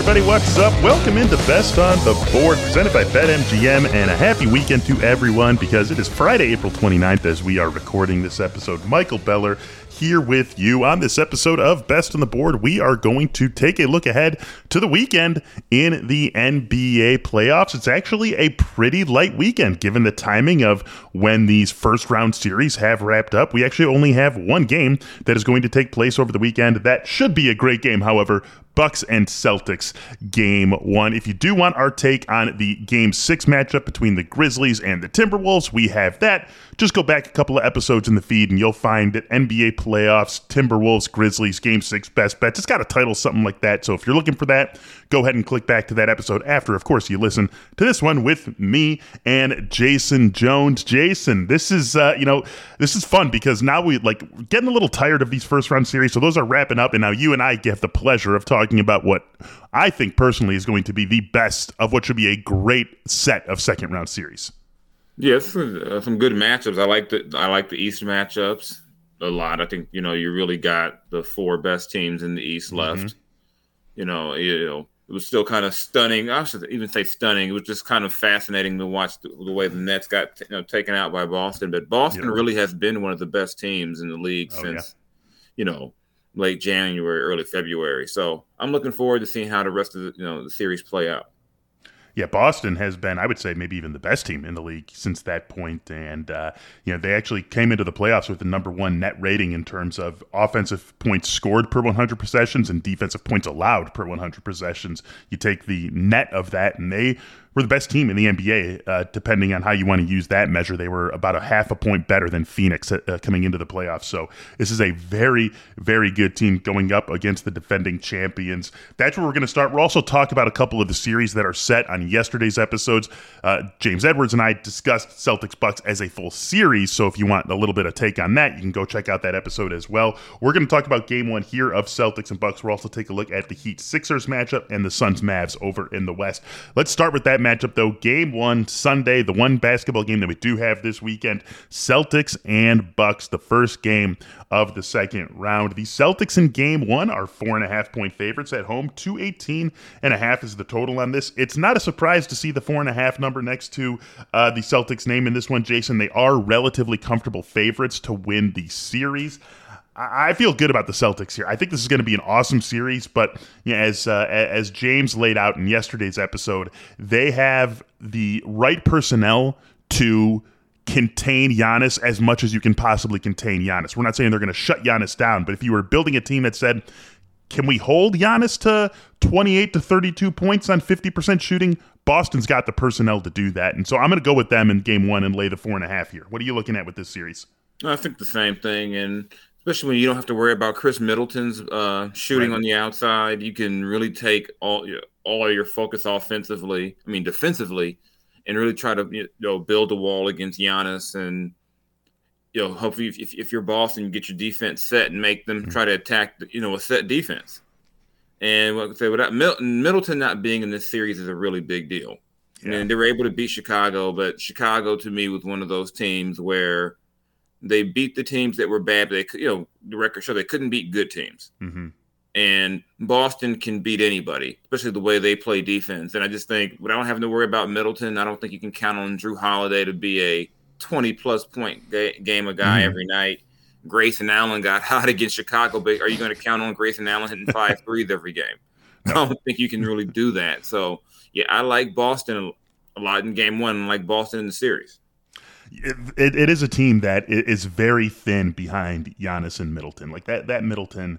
Everybody, what's up? Welcome into Best on the Board, presented by BetMGM, and a happy weekend to everyone because it is Friday, April 29th as we are recording this episode. Michael Beller here with you on this episode of Best on the Board. We are going to take a look ahead to the weekend in the NBA playoffs. It's actually a pretty light weekend given the timing of when these first round series have wrapped up. We actually only have one game that is going to take place over the weekend. That should be a great game, however. Bucks and Celtics game one. If you do want our take on the game six matchup between the Grizzlies and the Timberwolves, we have that. Just go back a couple of episodes in the feed and you'll find that NBA playoffs, Timberwolves, Grizzlies, game six, best bets. It's got a title, something like that. So if you're looking for that, go ahead and click back to that episode after, of course, you listen to this one with me and Jason Jones. Jason, this is, uh, you know, this is fun because now we like getting a little tired of these first round series. So those are wrapping up. And now you and I get the pleasure of talking about what I think personally is going to be the best of what should be a great set of second round series. Yeah, uh, some good matchups. I like the I like the East matchups a lot. I think you know you really got the four best teams in the East left. Mm-hmm. You know, you know, it was still kind of stunning. I should even say stunning. It was just kind of fascinating to watch the, the way the Nets got you know, taken out by Boston. But Boston yeah. really has been one of the best teams in the league oh, since yeah. you know late January, early February. So I'm looking forward to seeing how the rest of the you know the series play out yeah, Boston has been, I would say, maybe even the best team in the league since that point. And, uh, you know, they actually came into the playoffs with the number one net rating in terms of offensive points scored per 100 possessions and defensive points allowed per 100 possessions. You take the net of that, and they were the best team in the NBA, uh, depending on how you want to use that measure. They were about a half a point better than Phoenix uh, coming into the playoffs. So this is a very, very good team going up against the defending champions. That's where we're going to start. We'll also talk about a couple of the series that are set on yesterday's episodes. Uh, James Edwards and I discussed Celtics Bucks as a full series. So if you want a little bit of take on that, you can go check out that episode as well. We're going to talk about game one here of Celtics and Bucks. We'll also take a look at the Heat Sixers matchup and the Suns Mavs over in the West. Let's start with that matchup, though. Game one, Sunday, the one basketball game that we do have this weekend Celtics and Bucks, the first game of the second round. The Celtics in game one are four and a half point favorites at home. 218 and a half is the total on this. It's not a surprise to see the four and a half number next to uh, the Celtics name in this one, Jason. They are relatively comfortable favorites to win the series. I feel good about the Celtics here. I think this is going to be an awesome series, but you know, as uh, as James laid out in yesterday's episode, they have the right personnel to contain Giannis as much as you can possibly contain Giannis. We're not saying they're going to shut Giannis down, but if you were building a team that said, "Can we hold Giannis to 28 to 32 points on 50% shooting?" Boston's got the personnel to do that, and so I'm going to go with them in Game One and lay the four and a half here. What are you looking at with this series? I think the same thing, and especially when you don't have to worry about Khris Middleton's uh, shooting right. on the outside. You can really take all all of your focus offensively. I mean, defensively, and really try to you know build a wall against Giannis and you know hopefully if, if you're Boston, you get your defense set and make them mm-hmm. try to attack you know a set defense. And what I say without Middleton, Middleton not being in this series is a really big deal. Yeah. And they were able to beat Chicago, but Chicago to me was one of those teams where they beat the teams that were bad. They, you know, the record show they couldn't beat good teams. Mm-hmm. And Boston can beat anybody, especially the way they play defense. And I just think without having to worry about Middleton, I don't think you can count on Jrue Holiday to be a 20 plus point ga- game a guy mm-hmm. every night. Grayson Allen got hot against Chicago, but are you going to count on Grayson Allen hitting five threes every game? No. I don't think you can really do that. So, yeah, I like Boston a lot in game one, like Boston in the series. It, it is a team that is very thin behind Giannis and Middleton. Like that, that Middleton,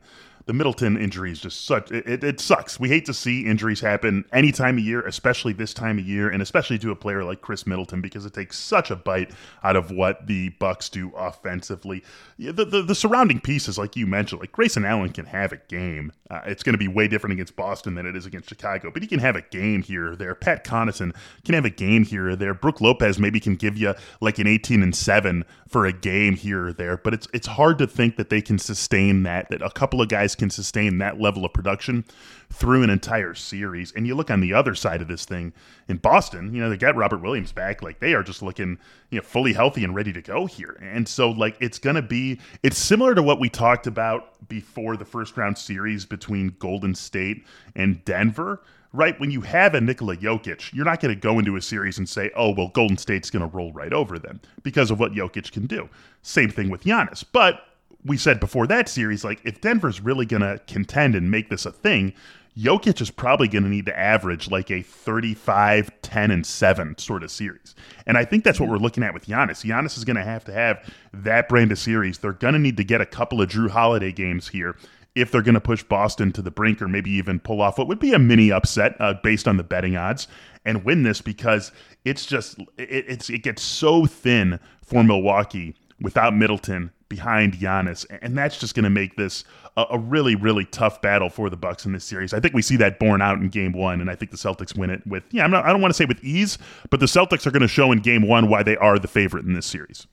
the Middleton injury is just such it, it, it, sucks. We hate to see injuries happen any time of year, especially this time of year, and especially to a player like Khris Middleton because it takes such a bite out of what the Bucks do offensively. The the, the surrounding pieces, like you mentioned, like Grayson Allen can have a game. Uh, it's going to be way different against Boston than it is against Chicago, but he can have a game here or there. Pat Connaughton can have a game here or there. Brook Lopez maybe can give you like an 18 and seven for a game here or there, but it's it's hard to think that they can sustain that. That a couple of guys can sustain that level of production through an entire series. And you look on the other side of this thing in Boston, you know, they got Robert Williams back. Like they are just looking, you know, fully healthy and ready to go here. And so, like, it's going to be, it's similar to what we talked about before the first round series between Golden State and Denver right? When you have a Nikola Jokic, you're not going to go into a series and say, oh, well, Golden State's going to roll right over them because of what Jokic can do. Same thing with Giannis. But we said before that series, like if Denver's really going to contend and make this a thing, Jokic is probably going to need to average like a 35, 10, and 7 sort of series. And I think that's what we're looking at with Giannis. Giannis is going to have to have that brand of series. They're going to need to get a couple of Jrue Holiday games here if they're going to push Boston to the brink or maybe even pull off what would be a mini upset uh, based on the betting odds and win this because it's just it, it's it gets so thin for Milwaukee without Middleton behind Giannis, and that's just going to make this a, a, really, really tough battle for the Bucks in this series. I think we see that borne out in Game One, and I think the Celtics win it with yeah. I'm not, I don't want to say with ease, but the Celtics are going to show in Game One why they are the favorite in this series.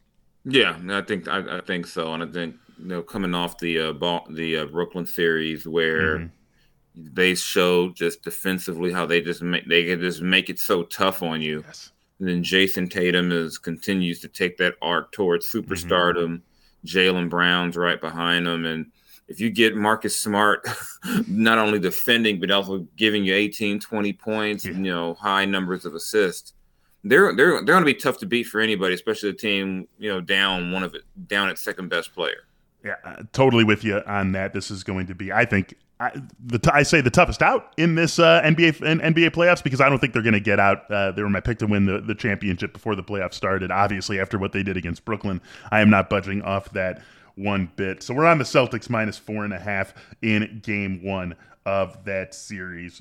Yeah, I think I, I think so, and I think you know coming off the uh, ball, the uh, Brooklyn series where. Mm-hmm. They showed just defensively how they just make they can just make it so tough on you. Yes. And then Jayson Tatum is continues to take that arc towards mm-hmm. superstardom. Mm-hmm Jaylen Brown's right behind him. And if you get Marcus Smart not only defending, but also giving you 18, 20 points, yeah. you know, high numbers of assists, they're they're they're going to be tough to beat for anybody, especially a team you know down one of it down at second best player. Yeah, uh, totally with you on that. This is going to be, I think, I, the say the toughest out in this uh, NBA NBA playoffs because I don't think they're going to get out. Uh, they were my pick to win the, the championship before the playoffs started. Obviously, after what they did against Brooklyn, I am not budging off that one bit. So we're on the Celtics minus four and a half in Game One of that series.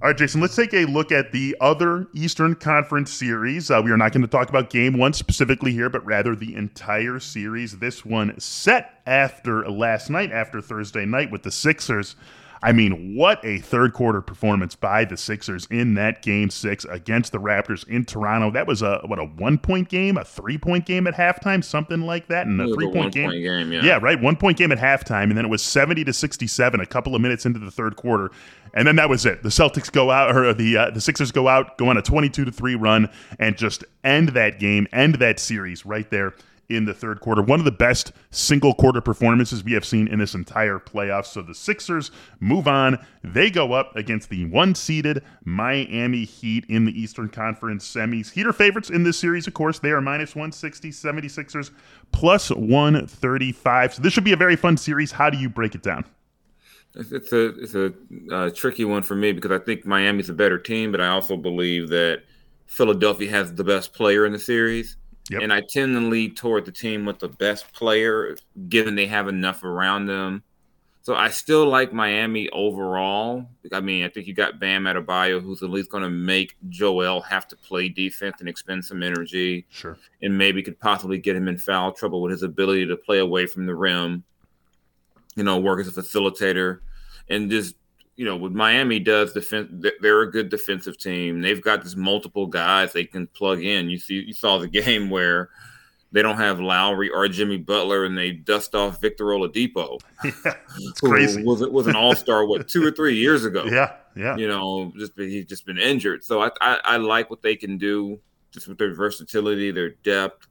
All right, Jason, let's take a look at the other Eastern Conference series. Uh, we are not going to talk about game one specifically here, but rather the entire series. This one set after last night, after Thursday night with the Sixers I mean, what a third quarter performance by the Sixers in that game six against the Raptors in Toronto. That was a what a one point game, a three point game at halftime, something like that. And a three point game. game yeah. yeah, right. One point game at halftime, and then it was seventy to sixty seven a couple of minutes into the third quarter. And then that was it. The Celtics go out, or the uh, the Sixers go out, go on a twenty two to three run, and just end that game, end that series right there in the third quarter. One of the best single quarter performances we have seen in this entire playoff. So the Sixers move on. They go up against the one seeded Miami Heat in the Eastern Conference semis. Heater favorites in this series, of course. They are minus 160, 76ers plus 135. So this should be a very fun series. How do you break it down? It's a it's a uh, tricky one for me because I think Miami's a better team, but I also believe that Philadelphia has the best player in the series. Yep. And I tend to lead toward the team with the best player, given they have enough around them. So I still like Miami overall. I mean, I think you got Bam Adebayo, who's at least going to make Joel have to play defense and expend some energy. Sure. And maybe could possibly get him in foul trouble with his ability to play away from the rim, you know, work as a facilitator and just you know, what Miami does defense, they're a good defensive team. They've got this multiple guys they can plug in. You see, you saw the game where they don't have Lowry or Jimmy Butler, and they dust off Victor Oladipo. Yeah, it's crazy. Was it was an All Star what two or three years ago? Yeah, yeah. You know, just he's just been injured. So I, I, I like what they can do just with their versatility, their depth.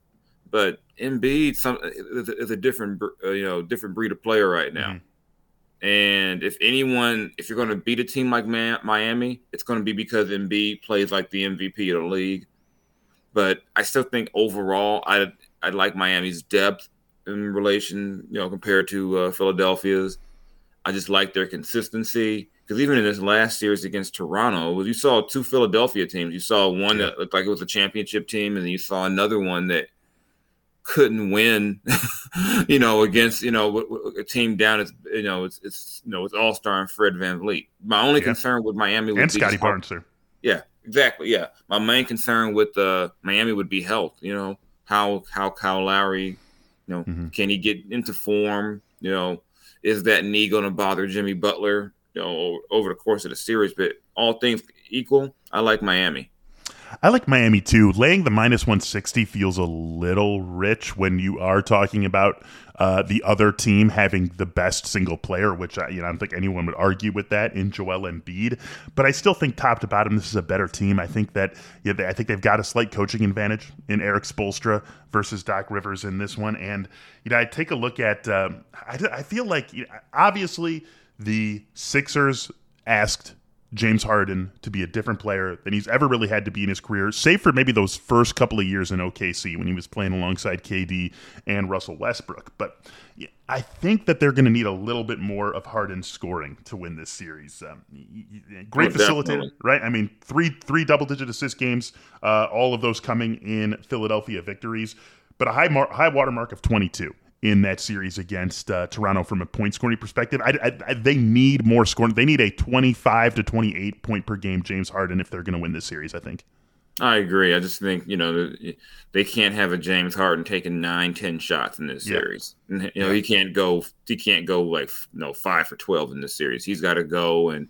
But Embiid, some is a different uh, you know different breed of player right now. Mm-hmm. And if anyone, if you're going to beat a team like Miami, it's going to be because Embiid plays like the MVP of the league. But I still think overall, I I like Miami's depth in relation, you know, compared to uh, Philadelphia's. I just like their consistency because even in this last series against Toronto, you saw two Philadelphia teams. You saw one that looked like it was a championship team, and then you saw another one that couldn't win, you know, against you know a team down. It's you know it's it's you know it's All Star and Fred VanVleet. My only yeah. concern with Miami would and be Scottie Barnes, sir. Yeah, exactly. Yeah, my main concern with uh, Miami would be health. You know how how Kyle Lowry, you know, mm-hmm. can he get into form? You know, is that knee going to bother Jimmy Butler? You know, over the course of the series. But all things equal, I like Miami. I like Miami too. Laying the minus 160 feels a little rich when you are talking about uh, the other team having the best single player, which I, you know I don't think anyone would argue with that in Joel Embiid. But I still think top to bottom, this is a better team. I think that yeah, I think they've got a slight coaching advantage in Erik Spoelstra versus Doc Rivers in this one. And you know, I take a look at. Um, I, I feel like you know, obviously the Sixers asked James Harden to be a different player than he's ever really had to be in his career, save for maybe those first couple of years in OKC when he was playing alongside KD and Russell Westbrook. But I think that they're going to need a little bit more of Harden scoring to win this series. Um, great oh, facilitator, right? I mean, three three double digit assist games, uh, all of those coming in Philadelphia victories, but a high mar- high watermark of 22 in that series against uh, Toronto from a point scoring perspective. I, I, I, they need more scoring. They need a 25 to 28 point per game James Harden if they're going to win this series, I think. I agree. I just think, you know, they can't have a James Harden taking nine, ten shots in this yeah. series. You know, yeah. he can't go, he can't go like, you know, five for 12 in this series. He's got to go and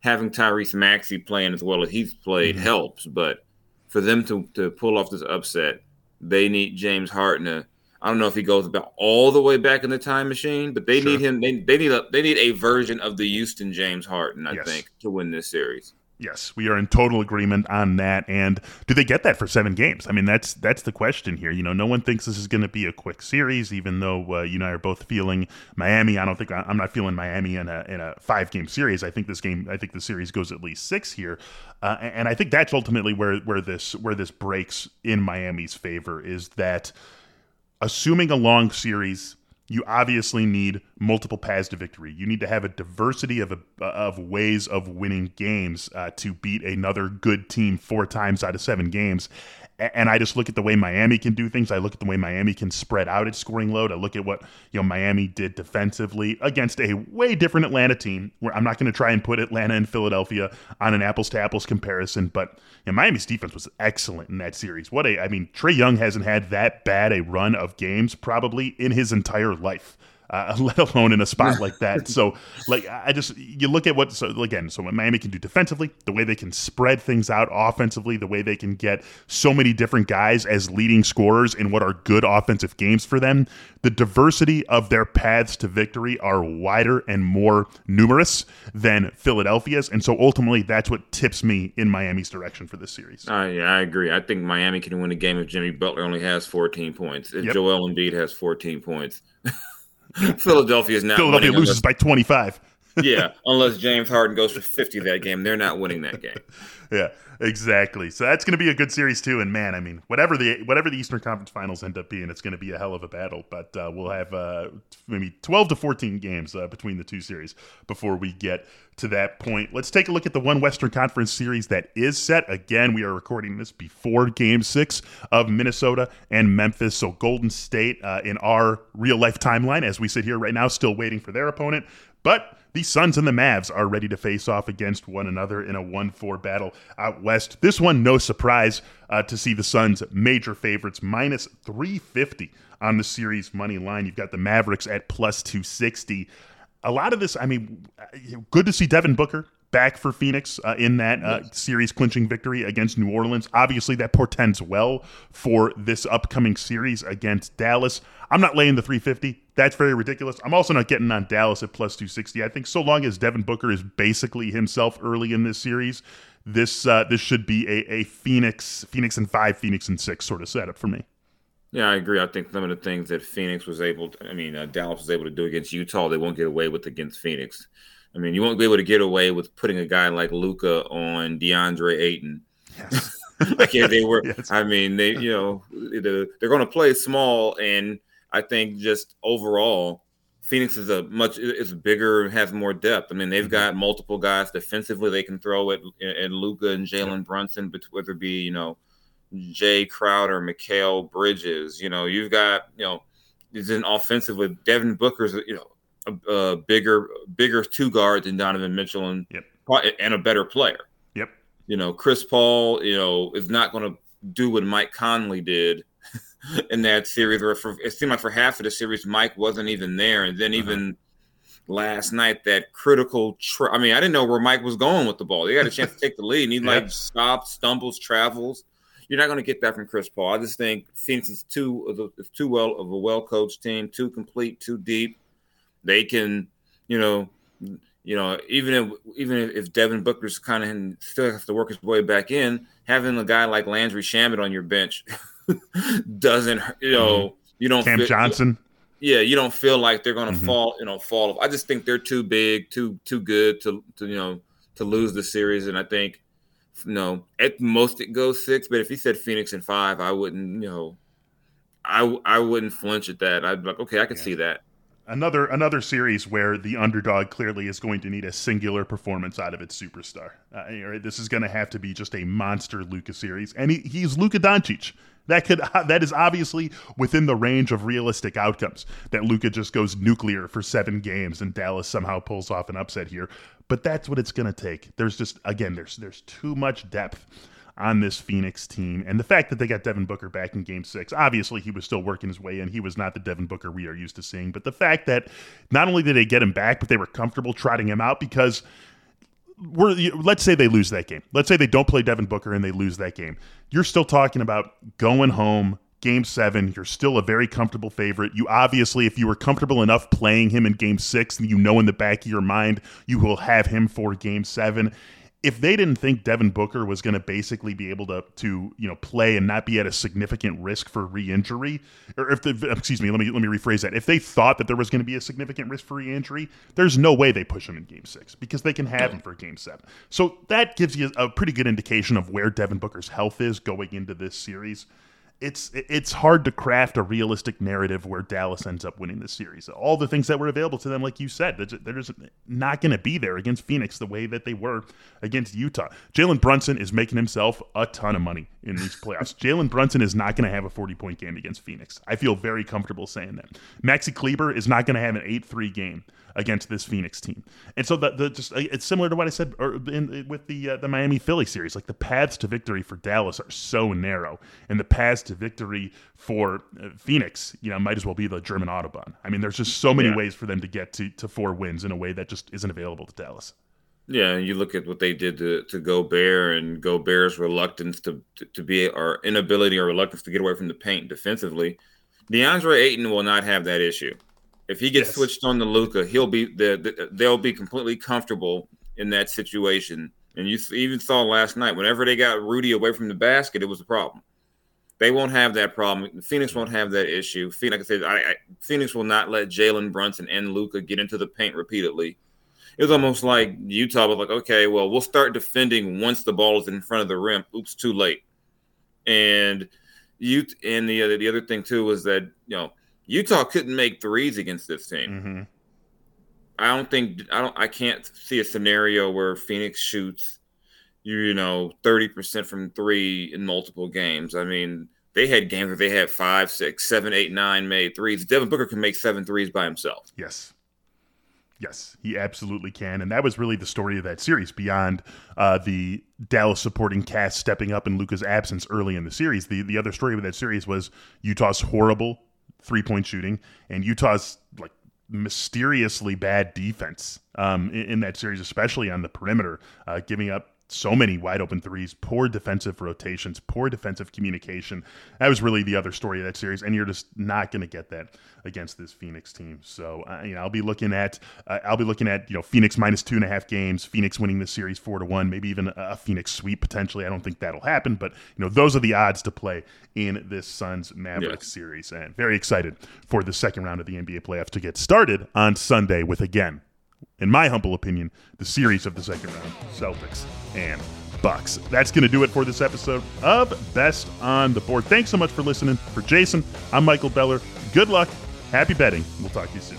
having Tyrese Maxey playing as well as he's played mm-hmm. helps. But for them to, to pull off this upset, they need James Harden to I don't know if he goes about all the way back in the time machine, but they sure. need him. They, they need a they need a version of the Houston James Harden, I yes. think, to win this series. Yes, we are in total agreement on that. And do they get that for seven games? I mean, that's that's the question here. You know, no one thinks this is going to be a quick series, even though uh, you and I are both feeling Miami. I don't think I'm not feeling Miami in a in a five game series. I think this game, I think the series goes at least six here, uh, and I think that's ultimately where where this where this breaks in Miami's favor is that assuming a long series, you obviously need multiple paths to victory. You need to have a diversity of a, of ways of winning games uh, to beat another good team four times out of seven games and I just look at the way Miami can do things. I look at the way Miami can spread out its scoring load. I look at what you know Miami did defensively against a way different Atlanta team. Where I'm not going to try and put Atlanta and Philadelphia on an apples to apples comparison, but you know, Miami's defense was excellent in that series. What a I mean, Trae Young hasn't had that bad a run of games probably in his entire life uh, let alone in a spot like that. So, like, I just you look at what so again, so what Miami can do defensively, the way they can spread things out offensively, the way they can get so many different guys as leading scorers in what are good offensive games for them. The diversity of their paths to victory are wider and more numerous than Philadelphia's, and so ultimately, that's what tips me in Miami's direction for this series. Uh, yeah, I agree. I think Miami can win a game if Jimmy Butler only has 14 points. If yep. Joel Embiid has 14 points. Philadelphia is not. Philadelphia loses unless, by 25. yeah, unless James Harden goes for 50 that game, they're not winning that game. yeah, exactly. So that's going to be a good series too. And man, I mean, whatever the whatever the Eastern Conference Finals end up being, it's going to be a hell of a battle. But uh, we'll have uh, maybe 12 to 14 games uh, between the two series before we get to that point. Let's take a look at the one Western Conference series that is set. Again, we are recording this before Game Six of Minnesota and Memphis. So Golden State uh, in our real life timeline, as we sit here right now, still waiting for their opponent. But the Suns and the Mavs are ready to face off against one another in a 1 4 battle out west. This one, no surprise uh, to see the Suns major favorites, minus 350 on the series money line. You've got the Mavericks at plus 260. A lot of this, I mean, good to see Devin Booker back for Phoenix uh, in that uh, yes. series clinching victory against New Orleans. Obviously, that portends well for this upcoming series against Dallas. I'm not laying the 350. That's very ridiculous. I'm also not getting on Dallas at plus 260. I think so long as Devin Booker is basically himself early in this series, this uh, this should be a, a Phoenix Phoenix and five, Phoenix and six sort of setup for me. Yeah, I agree. I think some of the things that Phoenix was able to, I mean, uh, Dallas was able to do against Utah, they won't get away with against Phoenix. I mean, you won't be able to get away with putting a guy like Luka on DeAndre Ayton. Yes. like if they were, yes. I mean, they, you know, they're going to play small. And I think just overall, Phoenix is a much is bigger, has more depth. I mean, they've mm-hmm. got multiple guys defensively they can throw at, at Luka and Jalen Brunson, but whether it be, you know, Jae Crowder, Mikal Bridges. You know, you've got you know, is an offensive with Devin Booker's you know a, a, bigger bigger two guard than Donovan Mitchell and yep. and a better player. Yep. You know, Chris Paul, you know, is not going to do what Mike Conley did in that series. Where for it seemed like for half of the series, Mike wasn't even there, and then uh-huh. even last night that critical. Tra- I mean, I didn't know where Mike was going with the ball. He had a chance to take the lead, and he yep. like stops, stumbles, travels you're not going to get that from Chris Paul. I just think Phoenix is too is too well of a well coached team, too complete, too deep. They can, you know, you know, even if even if Devin Booker's kind of still has to work his way back in, having a guy like Landry Shamet on your bench doesn't, you know, mm-hmm. you don't Cam feel, Johnson. Yeah, you don't feel like they're going to mm-hmm. fall, you know, fall. Off. I just think they're too big, too too good to, to you know to lose the series, and I think no, at most it goes six. But if he said Phoenix in five, I wouldn't. You know, I I wouldn't flinch at that. I'd be like, okay, I can yeah. see that. Another another series where the underdog clearly is going to need a singular performance out of its superstar. Uh, this is going to have to be just a monster Luka series, and he, he's Luka Doncic. That could that is obviously within the range of realistic outcomes. That Luka just goes nuclear for seven games and Dallas somehow pulls off an upset here. But that's what it's going to take. There's just again, there's there's too much depth on this Phoenix team, and the fact that they got Devin Booker back in Game Six. Obviously, he was still working his way in. He was not the Devin Booker we are used to seeing. But the fact that not only did they get him back, but they were comfortable trotting him out because we're let's say they lose that game. Let's say they don't play Devin Booker and they lose that game. You're still talking about going home, game 7, you're still a very comfortable favorite. You obviously if you were comfortable enough playing him in game 6, you know in the back of your mind you will have him for game 7 if they didn't think Devin Booker was going to basically be able to to you know play and not be at a significant risk for re-injury, or if the excuse me, let me let me rephrase that. If they thought that there was going to be a significant risk for re-injury, there's no way they push him in Game Six because they can have him for Game Seven. So that gives you a pretty good indication of where Devin Booker's health is going into this series it's it's hard to craft a realistic narrative where Dallas ends up winning this series. All the things that were available to them, like you said, they're just not going to be there against Phoenix the way that they were against Utah. Jalen Brunson is making himself a ton of money in these playoffs. Jalen Brunson is not going to have a 40 point game against Phoenix. I feel very comfortable saying that. Maxi Kleber is not going to have an 8 3 game against this Phoenix team. And so the, the just uh, it's similar to what I said in, with the uh, the Miami Philly series. Like the paths to victory for Dallas are so narrow, and the paths to victory for uh, Phoenix, you know, might as well be the German autobahn. I mean, there's just so many yeah. ways for them to get to to four wins in a way that just isn't available to Dallas. Yeah, and you look at what they did to to Gobert and Gobert's reluctance to, to, to be or inability or reluctance to get away from the paint defensively. DeAndre Ayton will not have that issue. If he gets yes. switched on to Luka, he'll be the, the, they'll be completely comfortable in that situation. And you even saw last night, whenever they got Rudy away from the basket, it was a problem. They won't have that problem. Phoenix won't have that issue. Phoenix, like I said, I, I, Phoenix will not let Jalen Brunson and Luka get into the paint repeatedly. It was almost like Utah was like, okay, well, we'll start defending once the ball is in front of the rim. Oops, too late. And you and the other the other thing too was that you know Utah couldn't make threes against this team. Mm-hmm. I don't think I don't I can't see a scenario where Phoenix shoots you know 30% from three in multiple games. I mean, they had games where they had five, six, seven, eight, nine made threes. Devin Booker can make seven threes by himself. Yes. Yes, he absolutely can. And that was really the story of that series beyond uh, the Dallas supporting cast stepping up in Luka's absence early in the series. The the other story of that series was Utah's horrible three point shooting, and Utah's like mysteriously bad defense um, in, in, that series, especially on the perimeter, uh, giving up so many wide open threes, poor defensive rotations, poor defensive communication. That was really the other story of that series, and you're just not going to get that against this Phoenix team. So uh, you know, I'll be looking at uh, I'll be looking at you know Phoenix minus two and a half games, Phoenix winning the series four to one, maybe even a Phoenix sweep potentially. I don't think that'll happen, but you know those are the odds to play in this Suns Mavericks series, and very excited for the second round of the NBA playoffs to get started on Sunday with again in my humble opinion, the series of the second round Celtics and Bucks. That's going to do it for this episode of Best on the Board. Thanks so much for listening. For Jason, I'm Michael Beller. Good luck. Happy betting. We'll talk to you soon.